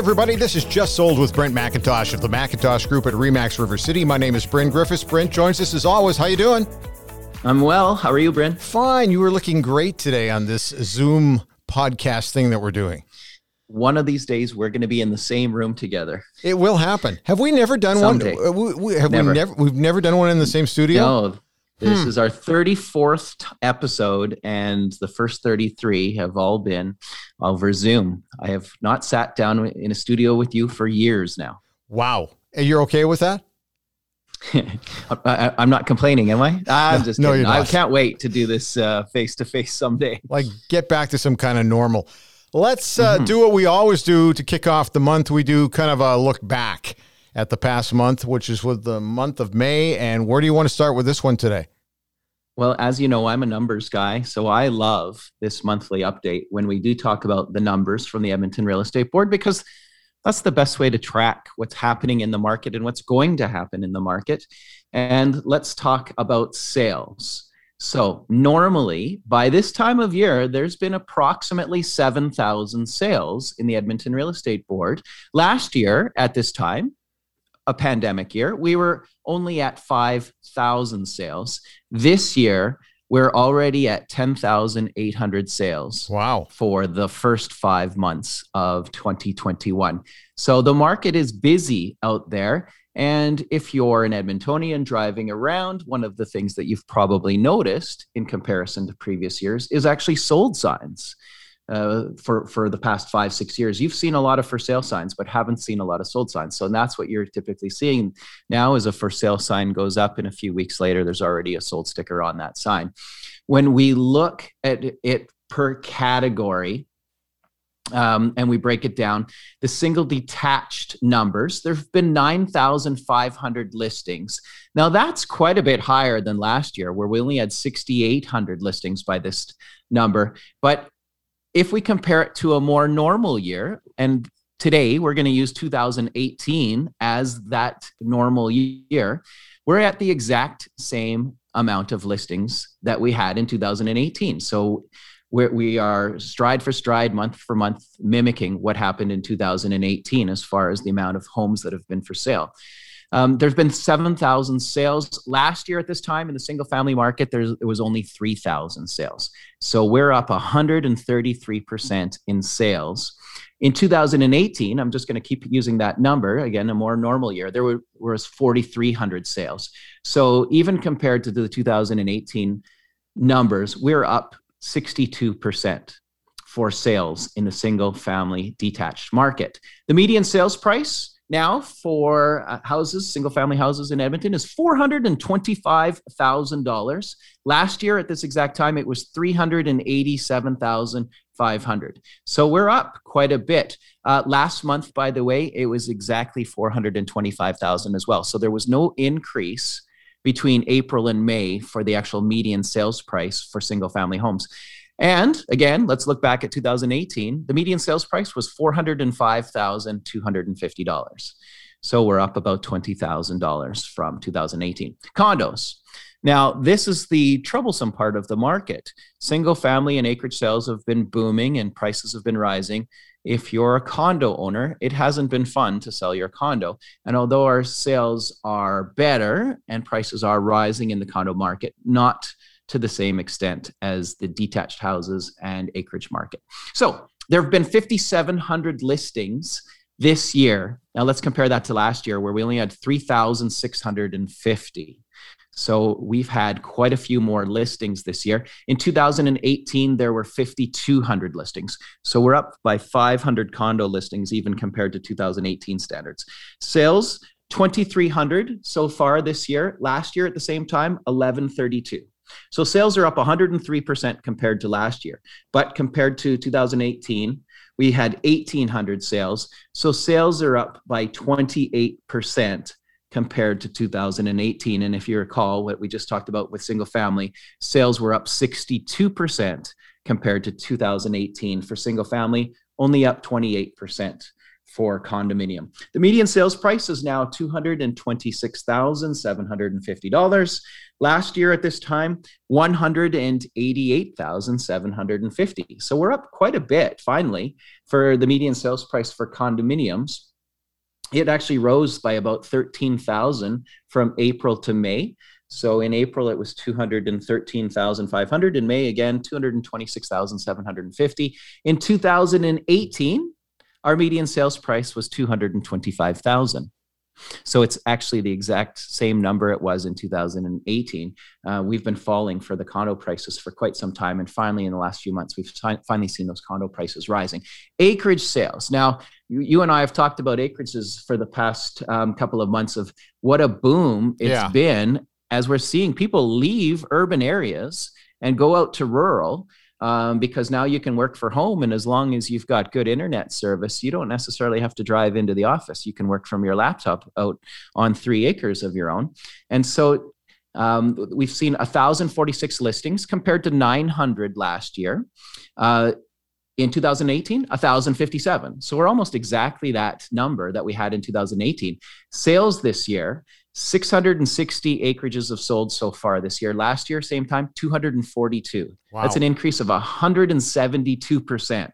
Everybody, this is Just Sold with Brent McIntosh of the McIntosh Group at Remax River City. My name is Bryn Griffiths. Brent joins us as always. How you doing? I'm well. How are you, Bryn? Fine. You were looking great today on this Zoom podcast thing that we're doing. One of these days, we're going to be in the same room together. It will happen. Have we never done Someday. one? We, we, have Never. we never? We've never done one in the same studio. No, this Hmm. is our 34th t- episode, and the first 33 have all been over Zoom. I have not sat down in a studio with you for years now. Wow. And you're okay with that? I, am not complaining, am I? I'm No, just no, kidding. I can't wait to do this face to face someday. Like, get back to some kind of normal. Let's uh, Mm-hmm. do what we always do to kick off the month. We do kind of a look back at the past month, which is with the month of May. And where do you want to start with this one today? Well, as you know, I'm a numbers guy, so I love this monthly update when we do talk about the numbers from the Edmonton Real Estate Board because that's the best way to track what's happening in the market and what's going to happen in the market. And let's talk about sales. So, normally by this time of year, there's been approximately 7,000 sales in the Edmonton Real Estate Board. Last year, at this time, a pandemic year, we were only at 5,000 sales. This year, we're already at 10,800 sales Wow. for the first five months of 2021. So the market is busy out there. And if you're an Edmontonian driving around, one of the things that you've probably noticed in comparison to previous years is actually sold signs. Uh, for for the past five six years, you've seen a lot of for sale signs, but haven't seen a lot of sold signs. So that's what you're typically seeing now. Is a for sale sign goes up, and a few weeks later, there's already a sold sticker on that sign. When we look at it per category, um, and we break it down, the single detached numbers, there have been 9,500 listings. Now, that's quite a bit higher than last year, where we only had 6,800 listings by this number. But if we compare it to a more normal year, and today we're going to use 2018 as that normal year, we're at the exact same amount of listings that we had in 2018. So we're, we are stride for stride, month for month, mimicking what happened in 2018 as far as the amount of homes that have been for sale. Um, there's been 7,000 sales last year at this time in the single family market. There was only 3,000 sales. So we're up 133% in sales. In 2018, I'm just going to keep using that number again, a more normal year, there were, was 4,300 sales. So even compared to the 2018 numbers, we're up 62% for sales in the single family detached market. The median sales price now for uh, houses, single family houses in Edmonton is $425,000. Last year at this exact time, it was 387,500. So we're up quite a bit. Uh, last month, by the way, it was exactly 425,000 as well. So there was no increase between April and May for the actual median sales price for single family homes. And again, let's look back at 2018. The median sales price was $405,250. So we're up about $20,000 from 2018. Condos. Now, this is the troublesome part of the market. Single family and acreage sales have been booming and prices have been rising. If you're a condo owner, it hasn't been fun to sell your condo. And although our sales are better and prices are rising in the condo market, not to the same extent as the detached houses and acreage market. So there have been 5,700 listings this year. Now let's compare that to last year, where we only had 3,650. So we've had quite a few more listings this year. In 2018, there were 5,200 listings. So we're up by 500 condo listings, even compared to 2018 standards. Sales, 2,300 so far this year. Last year at the same time, 1,132. So sales are up 103% compared to last year. But compared to 2018, we had 1,800 sales. So sales are up by 28% compared to 2018. And if you recall what we just talked about with single family, sales were up 62% compared to 2018 for single family, only up 28% for condominium. The median sales price is now $226,750. Last year at this time, 188,750. So we're up quite a bit finally for the median sales price for condominiums. It actually rose by about 13,000 from April to May. So in April, it was 213,500. In May, again, 226,750. In 2018, our median sales price was 225,000. So it's actually the exact same number it was in 2018. Uh, we've been falling for the condo prices for quite some time. And finally, in the last few months, we've t- finally seen those condo prices rising. Acreage sales. Now, you, you and I have talked about acreages for the past um, couple of months of what a boom it's yeah. been as we're seeing people leave urban areas and go out to rural um, because now you can work for home. And as long as you've got good internet service, you don't necessarily have to drive into the office. You can work from your laptop out on three acres of your own. And so um, we've seen 1,046 listings compared to 900 last year. Uh, in 2018, 1,057. So we're almost exactly that number that we had in 2018. Sales this year, 660 acreages have sold so far this year. Last year, same time, 242. Wow. That's an increase of 172%.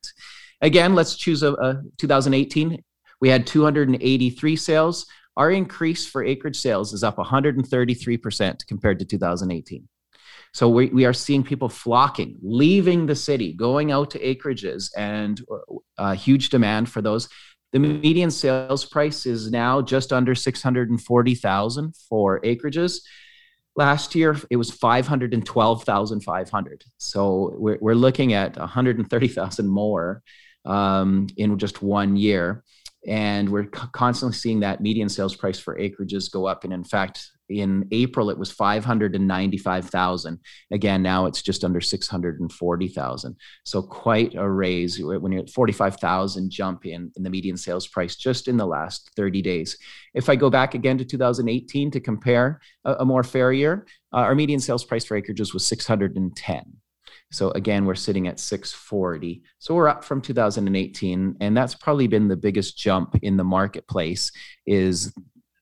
Again, let's choose a, a 2018. We had 283 sales. Our increase for acreage sales is up 133% compared to 2018. So we, we are seeing people flocking, leaving the city, going out to acreages, and uh, huge demand for those. The median sales price is now just under 640,000 for acreages. Last year it was 512,500. So we're, we're looking at 130,000 more um, in just one year. And we're constantly seeing that median sales price for acreages go up. And in fact, in April it was 595,000. Again, now it's just under 640,000. So quite a raise when you're at 45,000 jump in in the median sales price just in the last 30 days. If I go back again to 2018 to compare a, a more fair year, uh, our median sales price for acreages was 610. So again, we're sitting at 640. So we're up from 2018, and that's probably been the biggest jump in the marketplace is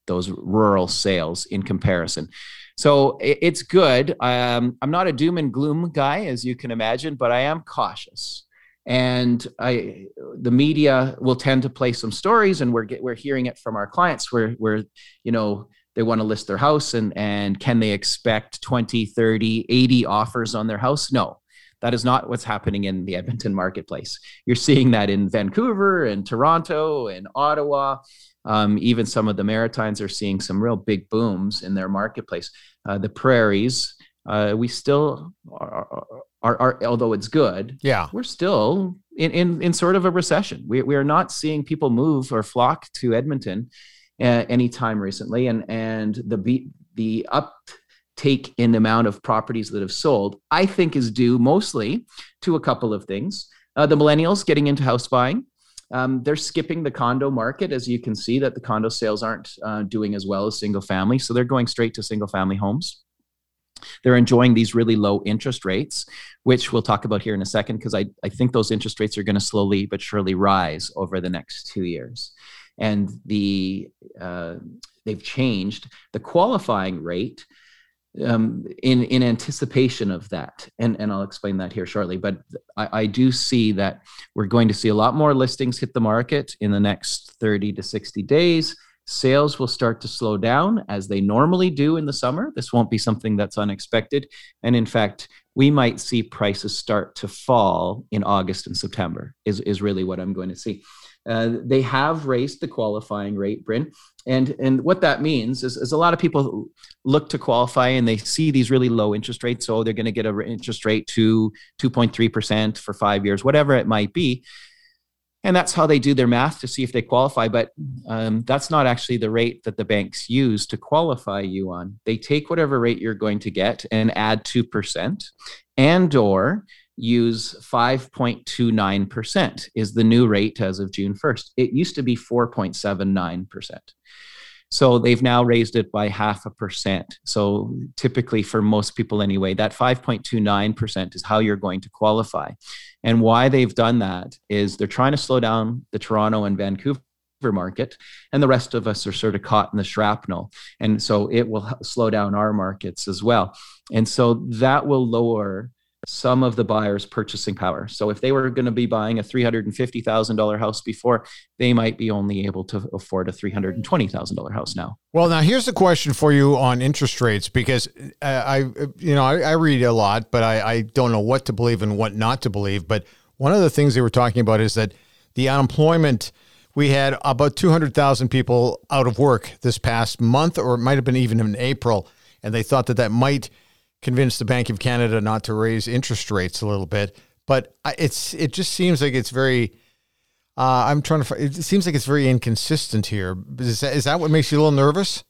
those rural sales in comparison. So it's good. Um, I'm not a doom and gloom guy, as you can imagine, but I am cautious. And I, the media will tend to play some stories, and we're we're hearing it from our clients, where where you know they want to list their house, and and can they expect 20, 30, 80 offers on their house? No, that is not what's happening in the Edmonton marketplace. You're seeing that in Vancouver and Toronto and Ottawa. Um, even some of the Maritimes are seeing some real big booms in their marketplace. Uh, the prairies, uh, we still are, are, are, although it's good, yeah, we're still in, in, in sort of a recession. We, we are not seeing people move or flock to Edmonton uh, anytime recently. And, and the, the uptake in the amount of properties that have sold, I think is due mostly to a couple of things. Uh, the millennials getting into house buying, um, they're skipping the condo market, as you can see that the condo sales aren't uh, doing as well as single family. So they're going straight to single family homes. They're enjoying these really low interest rates, which we'll talk about here in a second, because I, I think those interest rates are going to slowly but surely rise over the next two years. And the uh, they've changed the qualifying rate um, in in anticipation of that, and and I'll explain that here shortly. But I, I, do see that we're going to see a lot more listings hit the market in the next 30 to 60 days. Sales will start to slow down as they normally do in the summer. This won't be something that's unexpected, and in fact, we might see prices start to fall in August and September. Is is really what I'm going to see. Uh, they have raised the qualifying rate, Bryn. And, and what that means is, is a lot of people look to qualify and they see these really low interest rates. So they're going to get an interest rate to 2.3% for five years, whatever it might be. And that's how they do their math to see if they qualify. But um, that's not actually the rate that the banks use to qualify you on. They take whatever rate you're going to get and add 2% and or use 5.29% is the new rate as of June 1st. It used to be 4.79%. So they've now raised it by half a percent. So typically for most people anyway, that 5.29% is how you're going to qualify. And why they've done that is they're trying to slow down the Toronto and Vancouver market, and the rest of us are sort of caught in the shrapnel. And so it will slow down our markets as well. And so that will lower some of the buyers' purchasing power. So if they were going to be buying a $350,000 house before, they might be only able to afford a $320,000 house now. Well, now here's the question for you on interest rates because uh, I, you know, I, I, read a lot, but I, I don't know what to believe and what not to believe. But one of the things they were talking about is that the unemployment we had about 200,000 people out of work this past month, or it might have been even in April. And they thought that that might convince the Bank of Canada not to raise interest rates a little bit. But it's it just seems like it's very. Uh, I'm trying to. It seems like it's very inconsistent here. Is that, is that what makes you a little nervous?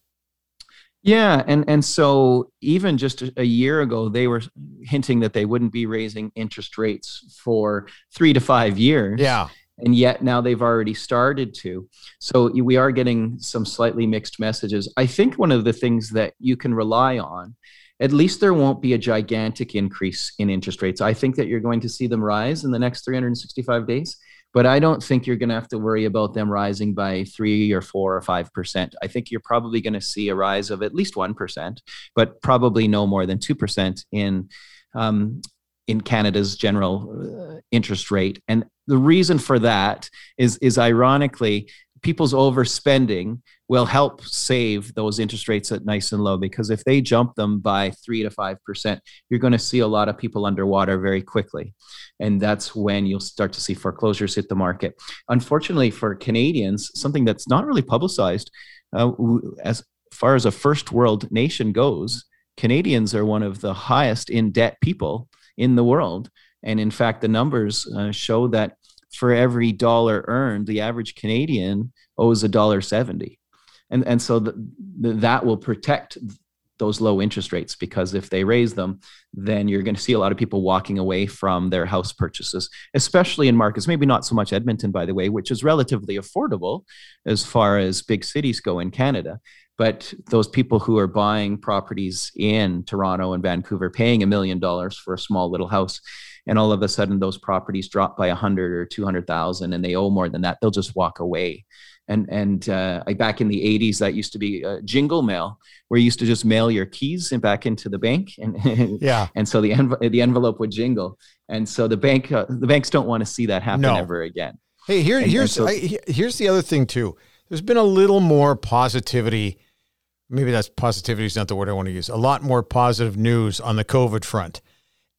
Yeah, and and so even just a year ago, they were hinting that they wouldn't be raising interest rates for three to five years. Yeah, and yet now they've already started to. So we are getting some slightly mixed messages. I think one of the things that you can rely on at least there won't be a gigantic increase in interest rates. I think that you're going to see them rise in the next 365 days, but I don't think you're going to have to worry about them rising by three or four or five percent. I think you're probably going to see a rise of at least one percent, but probably no more than two percent in um, in Canada's general uh, interest rate. And the reason for that is is ironically people's overspending will help save those interest rates at nice and low because if they jump them by three to five percent, you're going to see a lot of people underwater very quickly. And that's when you'll start to see foreclosures hit the market. Unfortunately for Canadians, something that's not really publicized, uh, as far as a first world nation goes, Canadians are one of the highest in debt people in the world. And in fact, the numbers uh, show that for every dollar earned, the average Canadian owes a dollar seventy, and and so the, the, that will protect those low interest rates because if they raise them, then you're going to see a lot of people walking away from their house purchases, especially in markets, maybe not so much Edmonton, by the way, which is relatively affordable as far as big cities go in Canada. But those people who are buying properties in Toronto and Vancouver, paying a million dollars for a small little house, and all of a sudden those properties drop by a hundred or two hundred thousand, and they owe more than that, they'll just walk away. And and uh, like back in the '80s, that used to be a jingle mail, where you used to just mail your keys and back into the bank, and yeah, and so the env- the envelope would jingle, and so the bank uh, the banks don't want to see that happen no. ever again. Hey, here and, here's and so, I, here's the other thing too. There's been a little more positivity. Maybe that's positivity is not the word I want to use. A lot more positive news on the COVID front.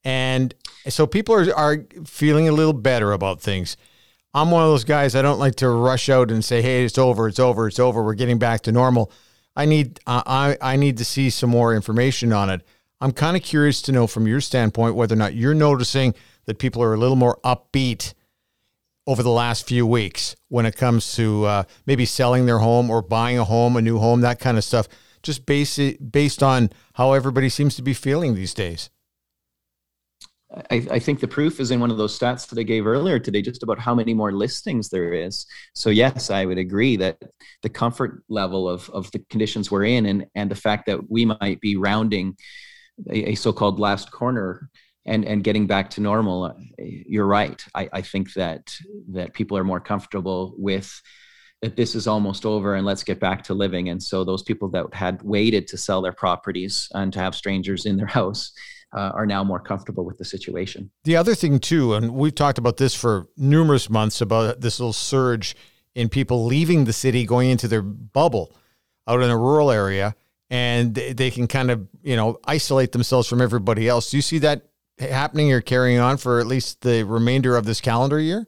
And so people are, are feeling a little better about things. I'm one of those guys, I don't like to rush out and say, hey, it's over, it's over, it's over, we're getting back to normal. I need, uh, I, I need to see some more information on it. I'm kind of curious to know from your standpoint whether or not you're noticing that people are a little more upbeat over the last few weeks when it comes to uh, maybe selling their home or buying a home, a new home, that kind of stuff, just based, based on how everybody seems to be feeling these days. I, I, think the proof is in one of those stats that I gave earlier today, just about how many more listings there is. So yes, I would agree that the comfort level of, of the conditions we're in and, and the fact that we might be rounding a, a so-called last corner and, and getting back to normal, uh, you're right. I, I think that that people are more comfortable with that this is almost over and let's get back to living. And so those people that had waited to sell their properties and to have strangers in their house uh, are now more comfortable with the situation. The other thing, too, and we've talked about this for numerous months about this little surge in people leaving the city, going into their bubble out in a rural area, and they can kind of, you know, isolate themselves from everybody else. Do you see that happening or carrying on for at least the remainder of this calendar year?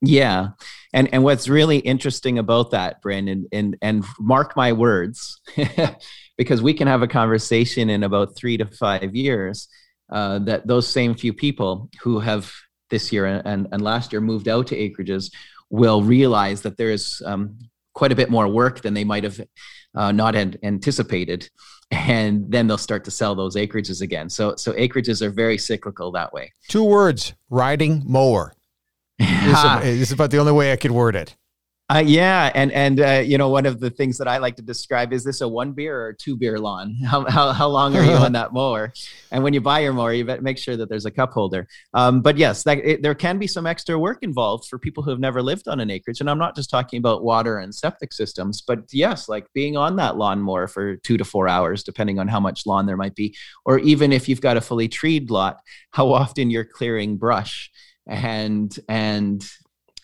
Yeah. And and what's really interesting about that, Brandon, and and mark my words, because we can have a conversation in about three to five years uh, that those same few people who have this year and, and last year moved out to acreages will realize that there is um, quite a bit more work than they might have uh, not had anticipated. And then they'll start to sell those acreages again. So so acreages are very cyclical that way. Two words riding mower. This, is about the only way i could word it Uh, yeah, and and uh, you know one of the things that I like to describe is this a one beer or two beer lawn? How, how, how long are you on that mower? And when you buy your mower, you better make sure that there's a cup holder. Um, but yes, that, it, there can be some extra work involved for people who have never lived on an acreage. And I'm not just talking about water and septic systems, but yes, like being on that lawnmower for two to four hours, depending on how much lawn there might be, or even if you've got a fully treed lot, how often you're clearing brush and and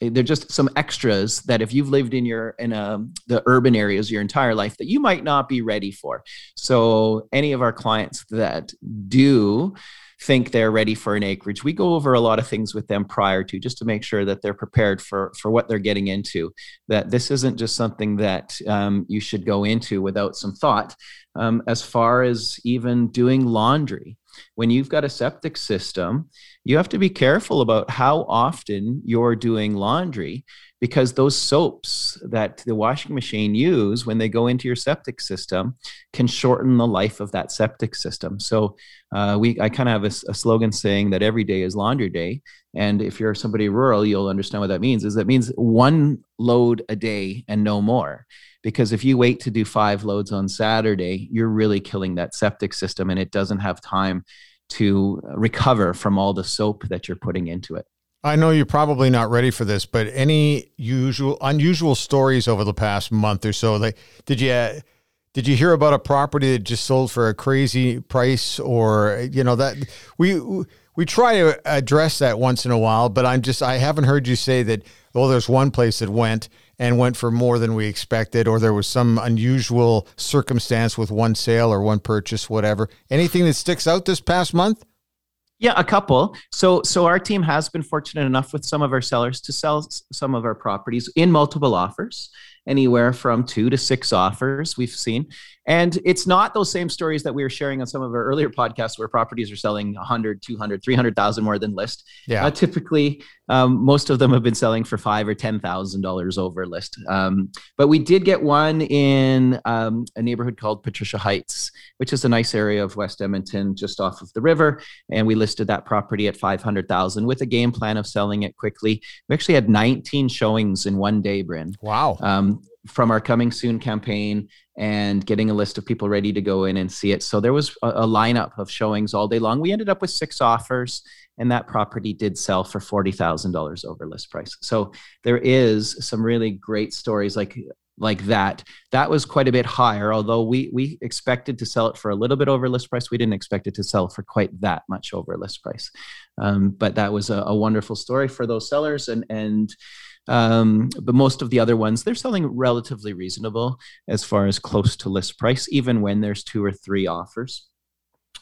they're just some extras that if you've lived in your in a, the urban areas your entire life that you might not be ready for. So any of our clients that do think they're ready for an acreage we go over a lot of things with them prior to just to make sure that they're prepared for for what they're getting into. That this isn't just something that um, you should go into without some thought. Um, as far as even doing laundry when you've got a septic system you have to be careful about how often you're doing laundry because those soaps that the washing machine use when they go into your septic system can shorten the life of that septic system. So uh, we i kind of have a, a, slogan saying that every day is laundry day. And if you're somebody rural you'll understand what that means is that means one load a day and no more. Because if you wait to do five loads on saturday you're really killing that septic system and it doesn't have time to recover from all the soap that you're putting into it. I know you're probably not ready for this, but any usual unusual stories over the past month or so? Like, did you did you hear about a property that just sold for a crazy price, or you know that we we try to address that once in a while, but I'm just I haven't heard you say that. Oh, there's one place that went and went for more than we expected, or there was some unusual circumstance with one sale or one purchase, whatever. Anything that sticks out this past month? Yeah, a couple. So, so our team has been fortunate enough with some of our sellers to sell some of our properties in multiple offers anywhere from two to six offers we've seen. And it's not those same stories that we were sharing on some of our earlier podcasts where properties are selling 100, 200, 300,000 more than list. Yeah. Uh, typically, um, most of them have been selling for five or $10,000 over list. Um, but we did get one in um, a neighborhood called Patricia Heights, which is a nice area of West Edmonton, just off of the river. And we listed that property at 500,000 with a game plan of selling it quickly. We actually had 19 showings in one day, Bryn. Wow. From our coming soon campaign and getting a list of people ready to go in and see it. So there was a, a, lineup of showings all day long. We ended up with six offers, and that property did sell for forty thousand dollars over list price. So there is some really great stories like like that. That was quite a bit higher, although we we expected to sell it for a little bit over list price. We didn't expect it to sell for quite that much over list price. Um, but that was a, a wonderful story for those sellers, and and um, but most of the other ones, they're selling relatively reasonable as far as close to list price, even when there's two or three offers.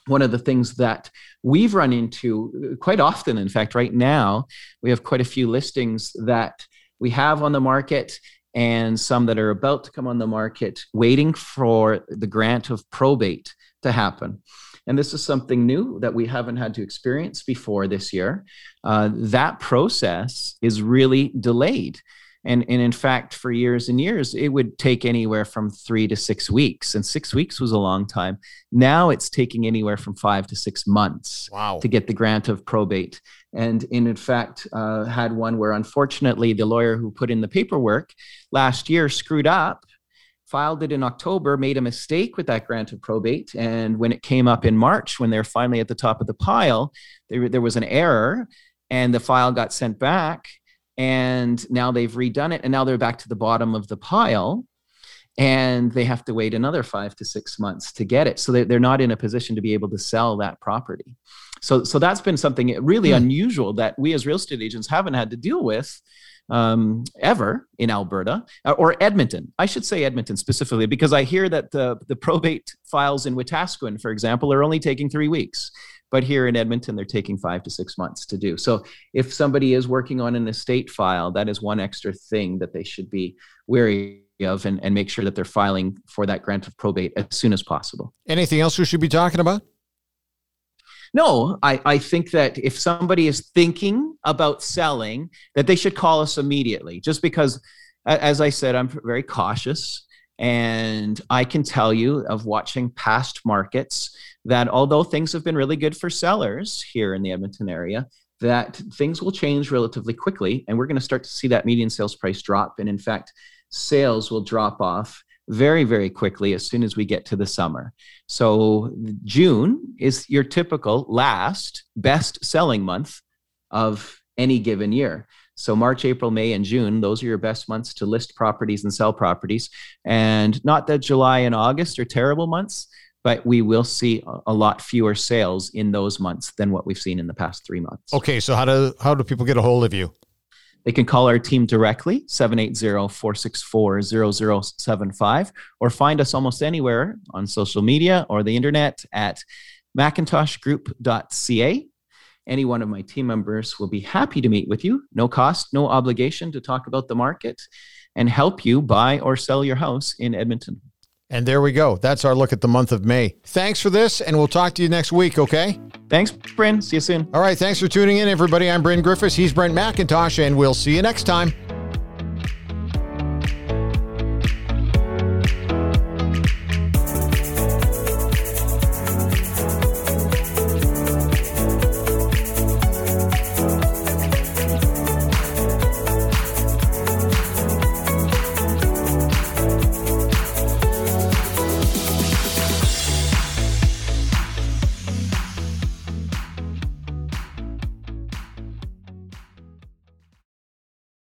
One of the things that we've run into uh, quite often, in fact, right now, we have quite a few listings that we have on the market and some that are about to come on the market, waiting for the grant of probate to happen and this is something new that we haven't had to experience before this year, uh, that process is really delayed. And, and in fact, for years and years, it would take anywhere from three to six weeks. And six weeks was a long time. Now it's taking anywhere from five to six months wow. to get the grant of probate. And in, in fact, uh, had one where unfortunately the lawyer who put in the paperwork last year screwed up filed it in October, made a mistake with that grant of probate. And when it came up in March, when they're finally at the top of the pile, there, there was an error and the file got sent back. And now they've redone it. And now they're back to the bottom of the pile and they have to wait another five to six months to get it. So they're not in a position to be able to sell that property. So, so that's been something really mm. unusual that we as real estate agents haven't had to deal with um, ever in Alberta uh, or Edmonton. I should say Edmonton specifically because I hear that the, the probate files in Wetaskiwin, for example, are only taking three weeks. But here in Edmonton, they're taking five to six months to do. So if somebody is working on an estate file, that is one extra thing that they should be wary of and, and make sure that they're filing for that grant of probate as soon as possible. Anything else we should be talking about? No, I, I think that if somebody is thinking about selling, that they should call us immediately. Just because, as I said, I'm very cautious. And I can tell you of watching past markets that although things have been really good for sellers here in the Edmonton area, that things will change relatively quickly and we're going to start to see that median sales price drop. And in fact, sales will drop off very, very quickly as soon as we get to the summer. So, June is your typical last best selling month of any given year. So, March, April, May, and June, those are your best months to list properties and sell properties. And not that July and August are terrible months, but we will see a lot fewer sales in those months than what we've seen in the past three months. Okay, so how do how do people get a hold of you? They can call our team directly, 780-464-0075, or find us almost anywhere on social media or the internet at mcintoshgroup.ca. Any one of my team members will be happy to meet with you, no cost, no obligation to talk about the market and help you buy or sell your house in Edmonton. And there we go. That's our look at the month of May. Thanks for this, and we'll talk to you next week, okay? Thanks, Bryn. See you soon. All right. Thanks for tuning in, everybody. I'm Bryn Griffiths. He's Brent McIntosh, and we'll see you next time.